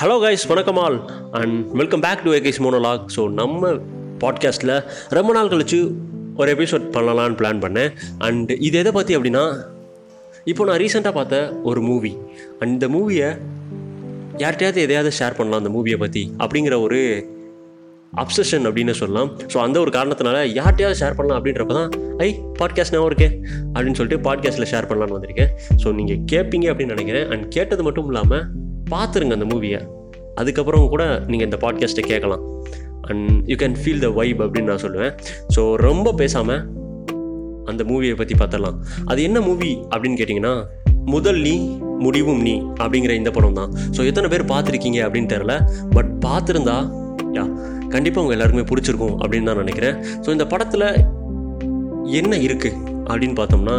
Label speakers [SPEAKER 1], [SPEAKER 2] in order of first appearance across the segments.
[SPEAKER 1] Hello guys வணக்கம் all. And welcome back to AK's monologue so நம்ம பாட்காஸ்ட்டில் ரொம்ப நாள் கழிச்சு ஒரு எபிசோட் பண்ணலான்னு பிளான் பண்ணேன். அண்ட் இது எதை பற்றி அப்படின்னா இப்போ நான் ரீசெண்டாக பார்த்த ஒரு மூவி அண்ட் இந்த மூவியை யார்கிட்டயாவது எதையாவது ஷேர் பண்ணலாம் அந்த மூவியை பற்றி அப்படிங்கிற ஒரு அப்சஷன் அப்படின்னு சொல்லலாம். ஸோ அந்த ஒரு காரணத்தினால யார்கிட்டயாவது ஷேர் பண்ணலாம் அப்படின்றப்ப தான் ஐ பாட்காஸ்ட் நான் இருக்கே அப்படின்னு சொல்லிட்டு பாட்காஸ்ட்டில் ஷேர் பண்ணலான்னு வந்திருக்கேன். ஸோ நீங்கள் கேட்பீங்க அப்படின்னு நினைக்கிறேன். அண்ட் கேட்டது மட்டும் இல்லாமல் பார்த்துருங்க அந்த மூவியை அதுக்கப்புறம் கூட நீங்கள் இந்த பாட்காஸ்ட்டை கேட்கலாம். And you can feel the vibe அப்படின்னு நான் சொல்லுவேன். ஸோ ரொம்ப பேசாமல் அந்த மூவியை பற்றி பார்த்துடலாம் அது என்ன மூவி அப்படின்னு கேட்டிங்கன்னா முதல் நீ முடிவும் நீ அப்படிங்கிற இந்த படம் தான். ஸோ எத்தனை பேர் பார்த்துருக்கீங்க அப்படின்னு தெரில பட் பார்த்துருந்தா யா கண்டிப்பாக உங்கள் எல்லாருக்குமே பிடிச்சிருக்கும் அப்படின்னு தான் நினைக்கிறேன். ஸோ இந்த படத்தில் என்ன இருக்குது அப்படின்னு பார்த்தோம்னா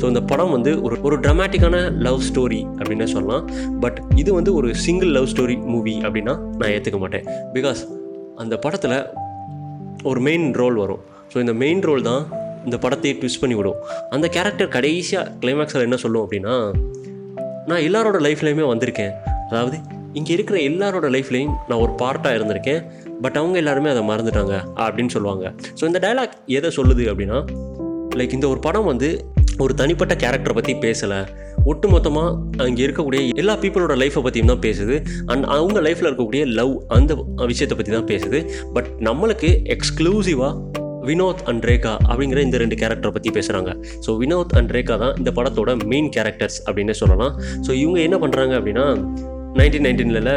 [SPEAKER 1] ஸோ இந்த படம் வந்து ஒரு ஒரு ட்ரமாட்டிக்கான லவ் ஸ்டோரி அப்படின்னு சொல்லலாம். பட் இது வந்து ஒரு சிங்கிள் லவ் ஸ்டோரி மூவி அப்படின்னா நான் ஏற்றுக்க மாட்டேன். பிகாஸ் அந்த படத்தில் ஒரு மெயின் ரோல் வரும். ஸோ இந்த மெயின் ரோல் தான் இந்த படத்தையே ட்விஸ்ட் பண்ணி விடும். அந்த கேரக்டர் கடைசியாக கிளைமேக்ஸில் என்ன சொல்லும் அப்படின்னா நான் எல்லாரோட லைஃப்லேயுமே வந்திருக்கேன். அதாவது இங்கே இருக்கிற எல்லாரோட லைஃப்லேயும் நான் ஒரு பார்ட்டாக இருந்திருக்கேன். பட் அவங்க எல்லாருமே அதை மறந்துட்டாங்க. அப்படின்னு சொல்லுவாங்க. ஸோ இந்த டயலாக் எதை சொல்லுது அப்படின்னா லைக் இந்த ஒரு படம் வந்து ஒரு தனிப்பட்ட கேரக்டரை பற்றி பேசலை. ஒட்டுமொத்தமாக அங்கே இருக்கக்கூடிய எல்லா பீப்புளோட லைஃப்பை பற்றியும் தான் பேசுது. அண்ட் அவங்க லைஃப்பில் இருக்கக்கூடிய லவ் அந்த விஷயத்தை பற்றி தான் பேசுது. பட் நம்மளுக்கு எக்ஸ்க்ளூசிவாக வினோத் அண்ட் ரேகா அப்படிங்கிற இந்த ரெண்டு கேரக்டரை பற்றி பேசுகிறாங்க ஸோ வினோத் அண்ட் ரேகா தான் இந்த படத்தோட மெயின் கேரக்டர்ஸ் அப்படின்னு சொல்லலாம். ஸோ இவங்க என்ன பண்ணுறாங்க அப்படின்னா நைன்டீன் நைன்டீனில்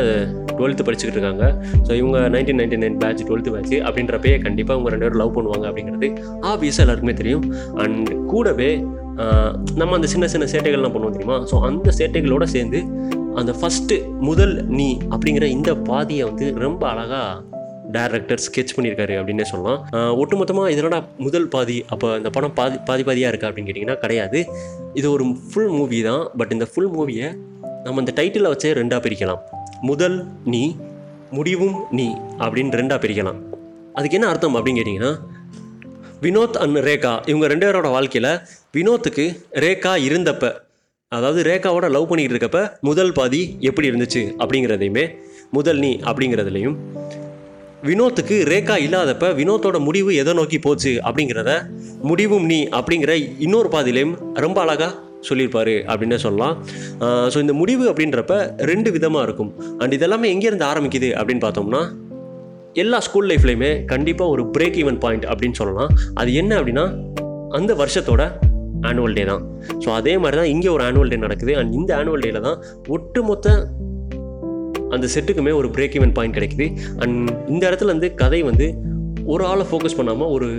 [SPEAKER 1] டுவெல்த்து படிச்சுக்கிட்டு இருக்காங்க. ஸோ இவங்க nineteen ninety nine batch twelfth batch அப்படின்றப்பே கண்டிப்பாக அவங்க ரெண்டு பேரும் லவ் பண்ணுவாங்க அப்படிங்கிறது ஆப்வியஸாக எல்லாருக்குமே தெரியும். அண்ட் கூடவே நம்ம அந்த சின்ன சின்ன சேட்டைகள்லாம் பண்ணுவோம் தெரியுமா? ஸோ அந்த சேட்டைகளோட சேர்ந்து அந்த ஃபஸ்ட்டு முதல் நீ அப்படிங்கிற இந்த பாதியை வந்து ரொம்ப அழகாக டேரக்டர் ஸ்கெட்ச் பண்ணியிருக்காரு அப்படின்னே சொல்லலாம். ஒட்டுமொத்தமாக இதனோட முதல் பாதி? அப்போ இந்த படம் பாதி பாதி பாதியாக இருக்கா அப்படின்னு கேட்டிங்கன்னா கிடையாது. இது ஒரு ஃபுல் மூவி தான். பட் இந்த ஃபுல் மூவியை நம்ம இந்த டைட்டிலை வச்சே ரெண்டாக பிரிக்கலாம். முதல் நீ முடிவும் நீ அப்படின்னு ரெண்டாக பிரிக்கலாம். அதுக்கு என்ன அர்த்தம் அப்படின்னு கேட்டிங்கன்னா வினோத் அண்ட் ரேகா இவங்க ரெண்டு பேரோட வாழ்க்கையில் வினோத்துக்கு ரேகா இருந்தப்ப அதாவது ரேகாவோட லவ் பண்ணிக்கிட்டு இருக்கப்ப முதல் பாதி எப்படி இருந்துச்சு அப்படிங்கிறதையுமே முதல் நீ அப்படிங்கிறதுலையும். வினோத்துக்கு ரேகா இல்லாதப்ப வினோத்தோட முடிவு எதை நோக்கி போச்சு அப்படிங்கிறத முடிவும் நீ அப்படிங்கிற இன்னொரு பாதிலையும் ரொம்ப அழகாக சொல்லியிருப்பாரு அப்படின்னு சொல்லலாம். ஸோ இந்த முடிவு அப்படின்றப்ப ரெண்டு விதமாக இருக்கும். அண்ட் இதெல்லாமே எங்கேருந்து ஆரம்பிக்குது அப்படின்னு பார்த்தோம்னா எல்லா ஸ்கூல் லைஃப்லையுமே கண்டிப்பாக ஒரு பிரேக் ஈவன் பாயிண்ட் அப்படின்னு சொல்லலாம். அது என்ன அப்படின்னா அந்த வருஷத்தோட ஆனுவல் டே தான். ஸோ அதே மாதிரி தான் இங்கே ஒரு ஆனுவல் டே நடக்குது. அண்ட் இந்த ஆனுவல் டேல தான் ஒட்டுமொத்த அந்த செட்டுக்குமே ஒரு பிரேக் ஈவன் பாயிண்ட் கிடைக்குது. அண்ட் இந்த இடத்துல வந்து கதை வந்து ஒரு ஆளை ஃபோக்கஸ் பண்ணாமல் ஒரு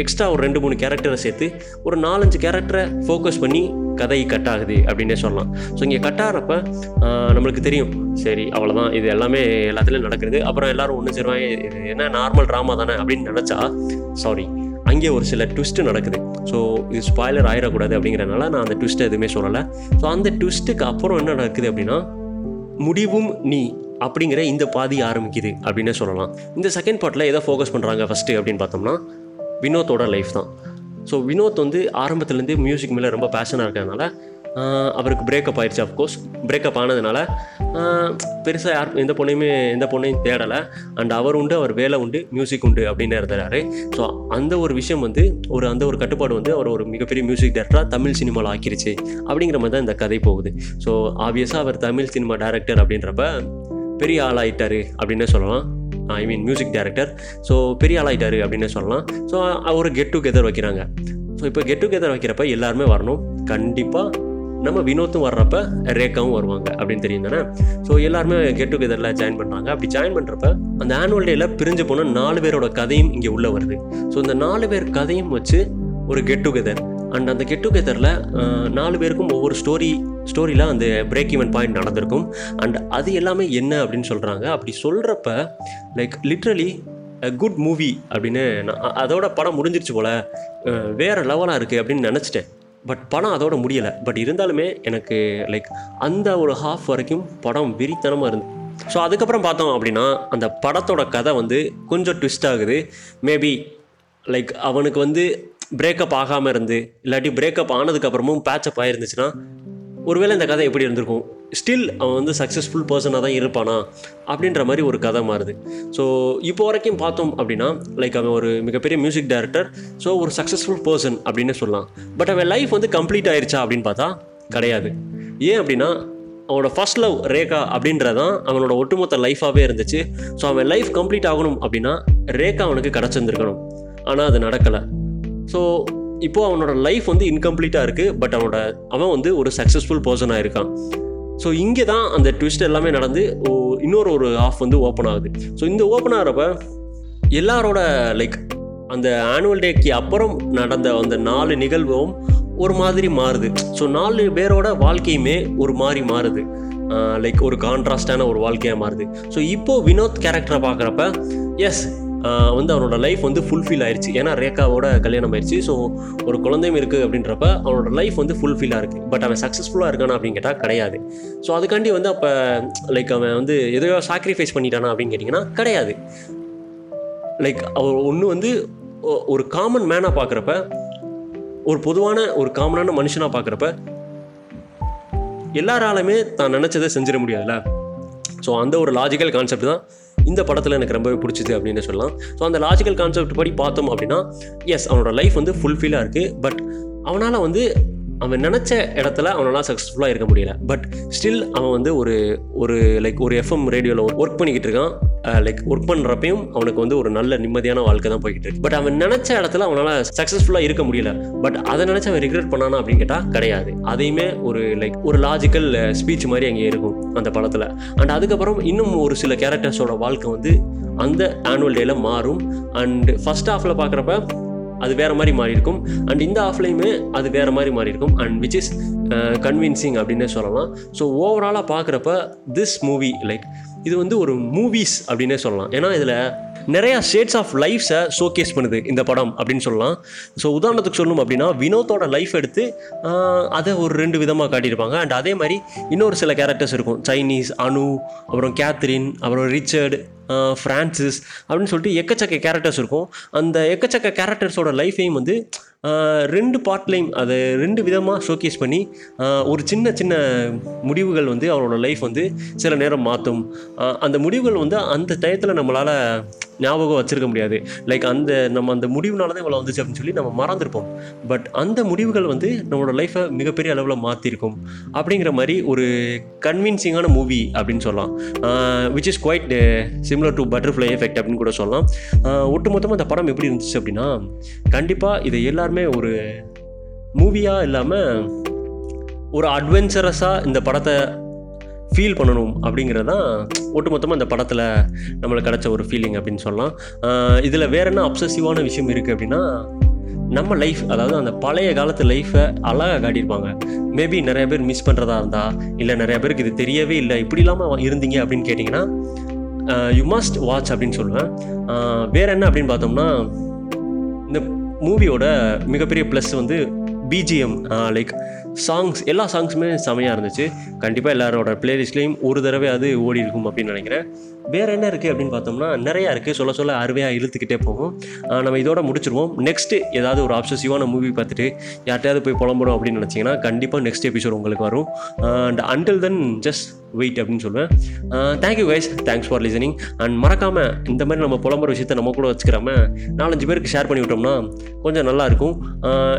[SPEAKER 1] எக்ஸ்ட்ரா ஒரு ரெண்டு மூணு கேரக்டரை சேர்த்து ஒரு நாலஞ்சு கேரக்டரை ஃபோக்கஸ் பண்ணி கதை கட் ஆகுது அப்படின்னே சொல்லலாம். ஸோ இங்கே கட் ஆகிறப்ப நம்மளுக்கு தெரியும். சரி அவ்வளோதான் இது எல்லாமே எல்லாத்துலேயும் நடக்கிறது அப்புறம் எல்லாரும் ஒன்று சேருவாங்க. என்ன நார்மல் ட்ராமா தானே அப்படின்னு நினச்சா சாரி அங்கே ஒரு சில ட்விஸ்ட்டு நடக்குது. ஸோ இது ஸ்பாய்லர் ஆயிடக்கூடாது அப்படிங்கிறனால நான் அந்த ட்விஸ்ட்டை எதுவுமே சொல்லலை. ஸோ அந்த ட்விஸ்ட்டுக்கு அப்புறம் என்ன நடக்குது அப்படின்னா முடிவும் நீ அப்படிங்கிற இந்த பாதி ஆரம்பிக்குது அப்படின்னே சொல்லலாம். இந்த செகண்ட் பார்ட்டில் எதை ஃபோக்கஸ் பண்ணுறாங்க ஃபஸ்ட்டு அப்படின்னு பார்த்தோம்னா வினோத்தோட லைஃப் தான். ஸோ வினோத் வந்து ஆரம்பத்துலேருந்து மியூசிக் மேலே ரொம்ப பேஷனாக இருக்கிறதுனால அவருக்கு பிரேக்கப் ஆயிடுச்சு அஃப்கோர்ஸ் பிரேக்கப் ஆனதுனால பெருசாக யார் எந்த பொண்ணையுமே எந்த பொண்ணையும் தேடலை. அண்ட் அவர் உண்டு அவர் வேலை உண்டு மியூசிக் உண்டு அப்படின்னு இருந்தாரு ஸோ அந்த ஒரு விஷயம் வந்து ஒரு அந்த ஒரு கட்டுப்பாடு வந்து அவர் ஒரு மிகப்பெரிய மியூசிக் டேரக்டராக தமிழ் சினிமாவில் ஆக்கிருச்சு. அப்படிங்கிற மாதிரி தான் இந்த கதை போகுது. ஸோ ஆப்வியஸாக அவர் தமிழ் சினிமா டேரக்டர் அப்படின்றப்ப பெரிய ஆளாயிட்டார் அப்படின்னே சொல்லலாம். I mean music director so பெரிய ஆளாயிட்டாரு அப்படின்னு சொல்லலாம். ஸோ ஒரு கெட் டுகெதர் வைக்கிறாங்க. ஸோ இப்போ கெட் டுகெதர் வைக்கிறப்ப எல்லாருமே வரணும். கண்டிப்பாக நம்ம வினோத்தும் வர்றப்ப ரேக்காவும் வருவாங்க அப்படின்னு தெரியும் தானே? ஸோ எல்லாருமே கெட் டுகெதரில் ஜாயின் பண்ணுறாங்க அப்படி ஜாயின் பண்ணுறப்ப அந்த ஆனுவல் டேயில் பிரிஞ்சு போன நாலு பேரோட கதையும் இங்கே உள்ளே வருது. ஸோ இந்த நாலு பேர் கதையும் வச்சு ஒரு கெட் டுகெதர் அண்ட் அந்த கெட் டுகெதரில் நாலு பேருக்கும் ஒவ்வொரு ஸ்டோரி ஸ்டோரியில் அந்த பிரேக் ஈவன் பாயிண்ட் நடந்திருக்கும். அண்ட் அது எல்லாமே என்ன அப்படின்னு சொல்கிறாங்க அப்படி சொல்கிறப்ப லைக் லிட்ரலி குட் மூவி அப்படின்னு நான் அதோட படம் முடிஞ்சிருச்சு போல் வேறு லெவலாக இருக்குது அப்படின்னு நினச்சிட்டேன். பட் படம் அதோட முடியலை. பட் இருந்தாலுமே எனக்கு லைக் அந்த ஒரு ஹாஃப் வரைக்கும் படம் வெறித்தனமாக இருந்து ஸோ அதுக்கப்புறம் பார்த்தோம் அப்படின்னா அந்த படத்தோட கதை வந்து கொஞ்சம் ட்விஸ்ட் ஆகுது. மேபி லைக் அவனுக்கு வந்து பிரேக்கப் ஆகாமல் இருந்து இல்லாட்டி பிரேக்கப் ஆனதுக்கப்புறமும் பேச்சப் ஆயிருந்துச்சுன்னா ஒருவேளை இந்த கதை எப்படி இருந்திருக்கும்? ஸ்டில் அவன் வந்து சக்ஸஸ்ஃபுல் பர்சனாக தான் இருப்பானா? அப்படின்ற மாதிரி ஒரு கதை மாறுது. ஸோ இப்போ வரைக்கும் பார்த்தோம் அப்படின்னா லைக் அவன் ஒரு மிகப்பெரிய மியூசிக் டைரக்டர் ஸோ ஒரு சக்ஸஸ்ஃபுல் பர்சன் அப்படின்னு சொல்லலாம். பட் அவன் லைஃப் வந்து கம்ப்ளீட் ஆயிடுச்சா அப்படின்னு பார்த்தா கிடையாது. ஏன் அப்படின்னா அவனோட ஃபர்ஸ்ட் லவ் ரேகா அப்படின்றதான் அவனோட ஒட்டுமொத்த லைஃபாகவே இருந்துச்சு. ஸோ அவன் லைஃப் கம்ப்ளீட் ஆகணும் அப்படின்னா ரேகா அவனுக்கு கிடச்சிருந்துருக்கணும். ஆனால் அது நடக்கலை. ஸோ இப்போது அவனோட லைஃப் வந்து இன்கம்ப்ளீட்டாக இருக்குது பட் அவனோட அவன் வந்து ஒரு சக்ஸஸ்ஃபுல் பர்சனாக இருக்கான் ஸோ இங்கே தான் அந்த ட்விஸ்ட் எல்லாமே நடந்து ஓ- இன்னொரு ஒரு ஆஃப் வந்து ஓப்பன் ஆகுது. ஸோ இந்த ஓப்பன் ஆகிறப்ப எல்லாரோட லைக் அந்த ஆனுவல் டேக்கு அப்புறம் நடந்த அந்த நாலு நிகழ்வும் ஒரு மாதிரி மாறுது. ஸோ நாலு பேரோட வாழ்க்கையுமே ஒரு மாதிரி மாறுது. லைக் ஒரு கான்ட்ராஸ்டான ஒரு வாழ்க்கையாக மாறுது. ஸோ இப்போ வினோத் கேரக்டரை பார்க்குறப்ப எஸ் வந்து அவனோட லைஃப் வந்து ஃபுல்ஃபில் ஆயிடுச்சு ஏன்னா ரேகாவோட கல்யாணம் ஆயிடுச்சு ஸோ ஒரு குழந்தையும் இருக்குது அப்படின்றப்ப அவனோட லைஃப் வந்து ஃபுல்ஃபில்லாக இருக்குது பட் அவன் சக்ஸஸ்ஃபுல்லாக இருக்கானா அப்படின்னு கேட்டால் கிடையாது. ஸோ அதுக்காண்டி வந்து அப்போ லைக் அவன் வந்து எதையோ சாக்ரிஃபைஸ் பண்ணிட்டானா அப்படின்னு கேட்டிங்கன்னா கிடையாது. லைக் அவர் ஒன்று வந்து ஒரு காமன் மேனாக பார்க்குறப்ப ஒரு பொதுவான ஒரு காமனான மனுஷனாக பார்க்குறப்ப எல்லாராலுமே தான் நினச்சதை செஞ்சிட முடியாதுல்ல? ஸோ அந்த ஒரு லாஜிக்கல் கான்செப்ட் தான் இந்த படத்தில் எனக்கு ரொம்பவே பிடிச்சிது அப்படின்னு சொல்லலாம். ஸோ அந்த லாஜிக்கல் கான்செப்ட் படி பார்த்தோம் அப்படின்னா எஸ் அவனோட லைஃப் வந்து ஃபுல்ஃபில்லாக இருக்குது பட் அவனால் வந்து அவன் நினச்ச இடத்துல அவனால் சக்ஸஸ்ஃபுல்லாக இருக்க முடியல. பட் ஸ்டில் அவன் வந்து ஒரு ஒரு லைக் ஒரு எஃப்எம் ரேடியோவில் ஒர்க் பண்ணிக்கிட்டு இருக்கான். Uh, லைக் ஒர்க் பண்ணுறப்பையும் அவனுக்கு வந்து ஒரு நல்ல நிம்மதியான வாழ்க்கை தான் போய்கிட்டு இருக்கு. பட் அவன் நினச்ச இடத்துல அவனால் சக்ஸஸ்ஃபுல்லாக இருக்க முடியல. பட் அதை நினச்சி அவன் ரிக்ரெட் பண்ணானா அப்படின்னு கேட்டால் கிடையாது. அதையுமே ஒரு லைக் ஒரு லாஜிக்கல் ஸ்பீச் uh, மாதிரி அங்கே இருக்கும் அந்த படத்தில். அண்ட் அதுக்கப்புறம் இன்னும் ஒரு சில கேரக்டர்ஸோட வாழ்க்கை வந்து அந்த ஆனுவல் டேல மாறும். அண்ட் ஃபர்ஸ்ட் ஹாஃபில் பார்க்குறப்ப அது வேறு மாதிரி மாறி இருக்கும் அண்ட் இந்த ஆஃப்லையுமே அது வேற மாதிரி மாறி இருக்கும் அண்ட் விச் இஸ் கன்வின்சிங் அப்படின்னே சொல்லலாம். ஸோ ஓவராலாக பார்க்குறப்ப திஸ் மூவி லைக் இது வந்து ஒரு மூவிஸ் அப்படின்னே சொல்லலாம். ஏன்னா இதில் நிறையா ஸ்டேட்ஸ் ஆஃப் லைஃப்ஸை ஷோகேஸ் பண்ணுது இந்த படம் அப்படின்னு சொல்லலாம். ஸோ உதாரணத்துக்கு சொல்லணும் அப்படின்னா வினோத்தோட லைஃப் எடுத்து uh, அதை ஒரு ரெண்டு விதமாக காட்டியிருப்பாங்க. அண்ட் அதே மாதிரி இன்னொரு சில கேரக்டர்ஸ் இருக்கும். சைனீஸ் அனு அப்புறம் கேத்ரின் அப்புறம் ரிச்சர்டு ஃப்ரான்சிஸ் அப்படின்னு சொல்லிட்டு எக்கச்சக்க கேரக்டர்ஸ் இருக்கும். அந்த எக்கச்சக்க கேரக்டர்ஸோட லைஃபையும் வந்து ரெண்டு பார்ட்லையும் அதை ரெண்டு விதமாக ஷோகேஸ் பண்ணி ஒரு சின்ன சின்ன முடிவுகள் வந்து அவனோட லைஃப் வந்து சில நேரம் மாற்றும் அந்த முடிவுகள் வந்து அந்த டயத்தில் நம்மளால் ஞாபகம் வச்சிருக்க முடியாது. லைக் அந்த நம்ம அந்த முடிவுனால தான் இவ்வளோ வந்துச்சு அப்படின்னு சொல்லி நம்ம மறந்துருப்போம். பட் அந்த முடிவுகள் வந்து நம்மளோட லைஃப்பை மிகப்பெரிய அளவில் மாற்றிருக்கும் அப்படிங்கிற மாதிரி ஒரு கன்வின்சிங்கான மூவி அப்படின்னு சொல்லலாம். Which is quite similar to butterfly effect அப்படின்னு கூட சொல்லலாம். ஒட்டுமொத்தமாக அந்த படம் எப்படி இருந்துச்சு அப்படின்னா கண்டிப்பாக இதை எல்லாருமே ஒரு மூவியாக இல்லாமல் ஒரு அட்வென்ச்சரஸாக இந்த படத்தை ஃபீல் பண்ணணும் அப்படிங்கிறது தான் ஒட்டுமொத்தமாக இந்த படத்தில் நம்மளுக்கு கிடச்ச ஒரு ஃபீலிங் அப்படின்னு சொல்லலாம். இதில் வேற என்ன அப்சசிவான விஷயம் இருக்குது அப்படின்னா நம்ம லைஃப் அதாவது அந்த பழைய காலத்து லைஃப்பை அழகாக காட்டியிருப்பாங்க. மேபி நிறைய பேர் மிஸ் பண்ணுறதா இருந்தால் இல்லை நிறைய பேருக்கு இது தெரியவே இல்லை இப்படி இல்லாமல் இருந்தீங்க அப்படின்னு கேட்டிங்கன்னா யூ மஸ்ட் வாட்ச் அப்படின்னு சொல்லுவேன். வேறு வேற என்ன அப்படின்னு பார்த்தோம்னா மூவியோட மிகப்பெரிய ப்ளஸ் வந்து பிஜிஎம் லைக் சாங்ஸ் எல்லா சாங்ஸுமே செமையாக இருந்துச்சு. கண்டிப்பாக எல்லாரோட பிளேலிஸ்ட்லேயும் ஒரு தடவை அது ஓடி இருக்கும் அப்படின்னு நினைக்கிறேன். வேறு என்ன இருக்குது அப்படின்னு பார்த்தோம்னா நிறையா இருக்குது சொல்ல சொல்ல அருமையாக இழுத்துக்கிட்டே போகும். நம்ம இதோட முடிச்சிருவோம். நெக்ஸ்ட்டு ஏதாவது ஒரு ஆப்சசிவான மூவி பார்த்துட்டு யார்ட்டையாவது போய் புலம்புறோம் அப்படின்னு நினச்சிங்கன்னா கண்டிப்பாக நெக்ஸ்ட் எபிசோட் உங்களுக்கு வரும். And until then just wait அப்படின்னு சொல்லுவேன். Thank you guys thanks for listening and மறக்காமல் இந்த மாதிரி நம்ம புலம்புற விஷயத்தை நம்ம கூட வச்சுக்கிறாம நாலஞ்சு பேருக்கு ஷேர் பண்ணி விட்டோம்னா கொஞ்சம் நல்லாயிருக்கும்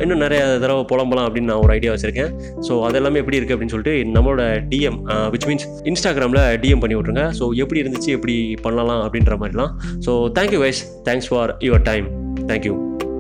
[SPEAKER 1] இன்னும் நிறைய தடவை புலம்பலாம் அப்படின்னு நான் ஒரு ஐடியா வச்சுருக்கேன். ஸோ அதெல்லாமே எப்படி இருக்குது அப்படின்னு சொல்லிட்டு நம்மளோட டிஎம் விச் மீன்ஸ் இன்ஸ்டாகிராமில் டிஎம் பண்ணி விட்ருங்க ஸோ எப்படி இருந்துச்சு எப்படி பண்ணலாம் அப்படின்ற மாதிரிலாம். So thank you guys thanks for your time thank you